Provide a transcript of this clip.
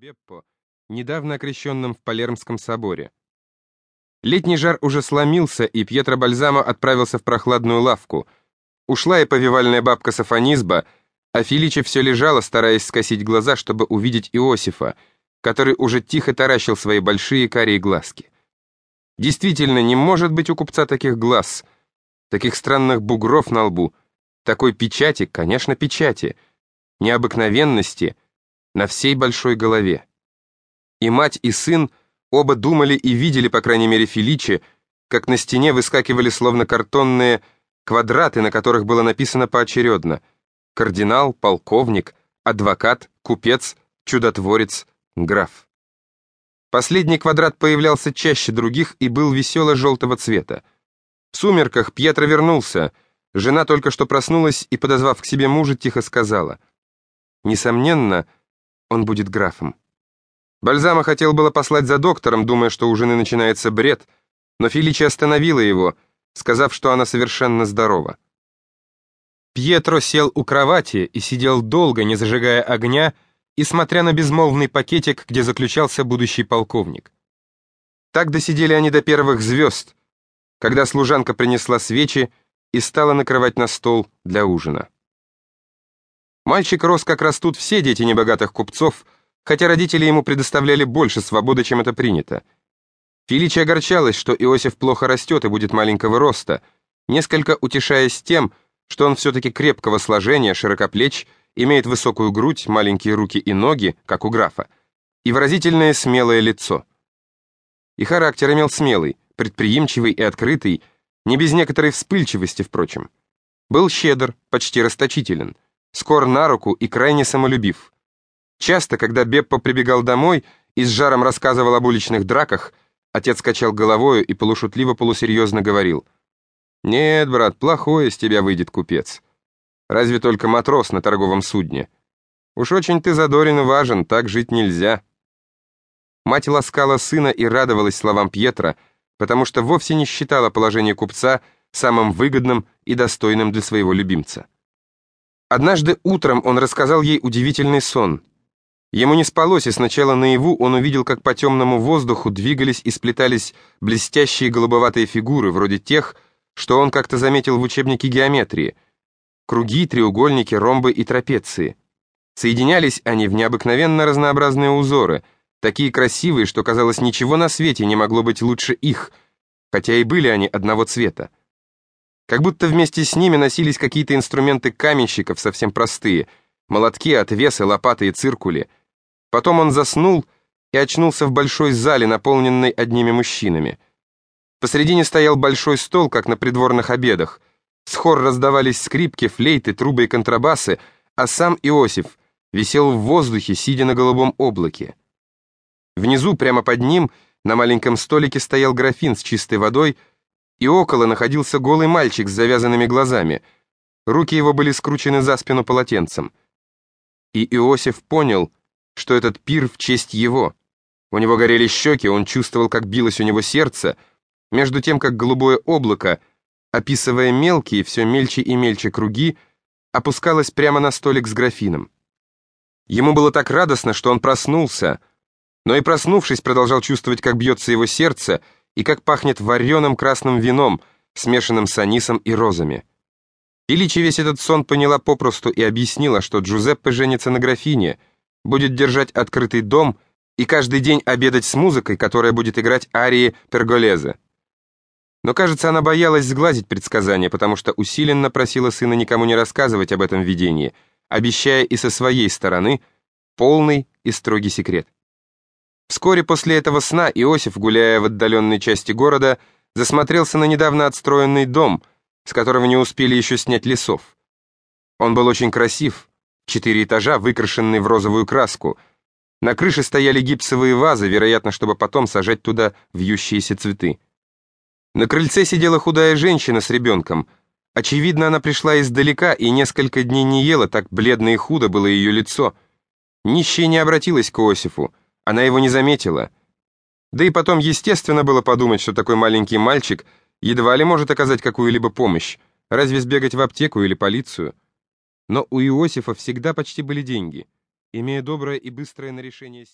Беппо, недавно окрещенным в Палермском соборе. Летний жар уже сломился, и Пьетро Бальзамо отправился в прохладную лавку. Ушла и повивальная бабка Сафонизба, а Филичи все лежала, стараясь скосить глаза, чтобы увидеть Иосифа, который уже тихо таращил свои большие карие глазки. Действительно, не может быть у купца таких глаз, таких странных бугров на лбу, такой печати, конечно, печати, необыкновенности на всей большой голове. И мать, и сын оба думали и видели, по крайней мере, Филичи, как на стене выскакивали словно картонные квадраты, на которых было написано поочередно «Кардинал», «Полковник», «Адвокат», «Купец», «Чудотворец», «Граф». Последний квадрат появлялся чаще других и был весело-желтого цвета. В сумерках Пьетро вернулся. Жена только что проснулась и, подозвав к себе мужа, тихо сказала. «Несомненно, он будет графом». Бальзама хотел было послать за доктором, думая, что у жены начинается бред, но Феличи остановила его, сказав, что она совершенно здорова. Пьетро сел у кровати и сидел долго, не зажигая огня, и смотря на безмолвный пакетик, где заключался будущий полковник. Так досидели они до первых звезд, когда служанка принесла свечи и стала накрывать на стол для ужина. Мальчик рос, как растут все дети небогатых купцов, хотя родители ему предоставляли больше свободы, чем это принято. Филичи огорчалась, что Иосиф плохо растет и будет маленького роста, несколько утешаясь тем, что он все-таки крепкого сложения, широкоплеч имеет высокую грудь, маленькие руки и ноги, как у графа, и выразительное смелое лицо. И характер имел смелый, предприимчивый и открытый, не без некоторой вспыльчивости, впрочем. Был щедр, почти расточителен, скор на руку и крайне самолюбив. Часто, когда Беппо прибегал домой и с жаром рассказывал об уличных драках, отец качал головою и полушутливо-полусерьезно говорил, «Нет, брат, плохой из тебя выйдет купец». Разве только матрос на торговом судне. Уж очень ты задорен и важен, так жить нельзя. Мать ласкала сына и радовалась словам Пьетра, потому что вовсе не считала положение купца самым выгодным и достойным для своего любимца. Однажды утром он рассказал ей удивительный сон. Ему не спалось, и сначала наяву он увидел, как по темному воздуху двигались и сплетались блестящие голубоватые фигуры, вроде тех, что он как-то заметил в учебнике геометрии — круги, треугольники, ромбы и трапеции. Соединялись они в необыкновенно разнообразные узоры, такие красивые, что, казалось, ничего на свете не могло быть лучше их, хотя и были они одного цвета. Как будто вместе с ними носились какие-то инструменты каменщиков, совсем простые, молотки, отвесы, лопаты и циркули. Потом он заснул и очнулся в большой зале, наполненной одними мужчинами. Посредине стоял большой стол, как на придворных обедах — с хор раздавались скрипки, флейты, трубы и контрабасы, а сам Иосиф висел в воздухе, сидя на голубом облаке. Внизу, прямо под ним, на маленьком столике стоял графин с чистой водой, и около находился голый мальчик с завязанными глазами. Руки его были скручены за спину полотенцем. И Иосиф понял, что этот пир в честь его. У него горели щеки, он чувствовал, как билось у него сердце, между тем, как голубое облако — описывая мелкие, все мельче и мельче круги, опускалась прямо на столик с графином. Ему было так радостно, что он проснулся, но и проснувшись, продолжал чувствовать, как бьется его сердце и как пахнет вареным красным вином, смешанным с анисом и розами. Феличи весь этот сон поняла попросту и объяснила, что Джузеппе женится на графине, будет держать открытый дом и каждый день обедать с музыкой, которая будет играть арии Перголезе. Но, кажется, она боялась сглазить предсказание, потому что усиленно просила сына никому не рассказывать об этом видении, обещая и со своей стороны полный и строгий секрет. Вскоре после этого сна Иосиф, гуляя в отдаленной части города, засмотрелся на недавно отстроенный дом, с которого не успели еще снять лесов. Он был очень красив, четыре этажа, выкрашенный в розовую краску. На крыше стояли гипсовые вазы, вероятно, чтобы потом сажать туда вьющиеся цветы. На крыльце сидела худая женщина с ребенком. Очевидно, она пришла издалека и несколько дней не ела, так бледно и худо было ее лицо. Нищая не обратилась к Иосифу, она его не заметила. Да и потом, естественно, было подумать, что такой маленький мальчик едва ли может оказать какую-либо помощь, разве сбегать в аптеку или полицию. Но у Иосифа всегда почти были деньги. Имея доброе и быстрое на решение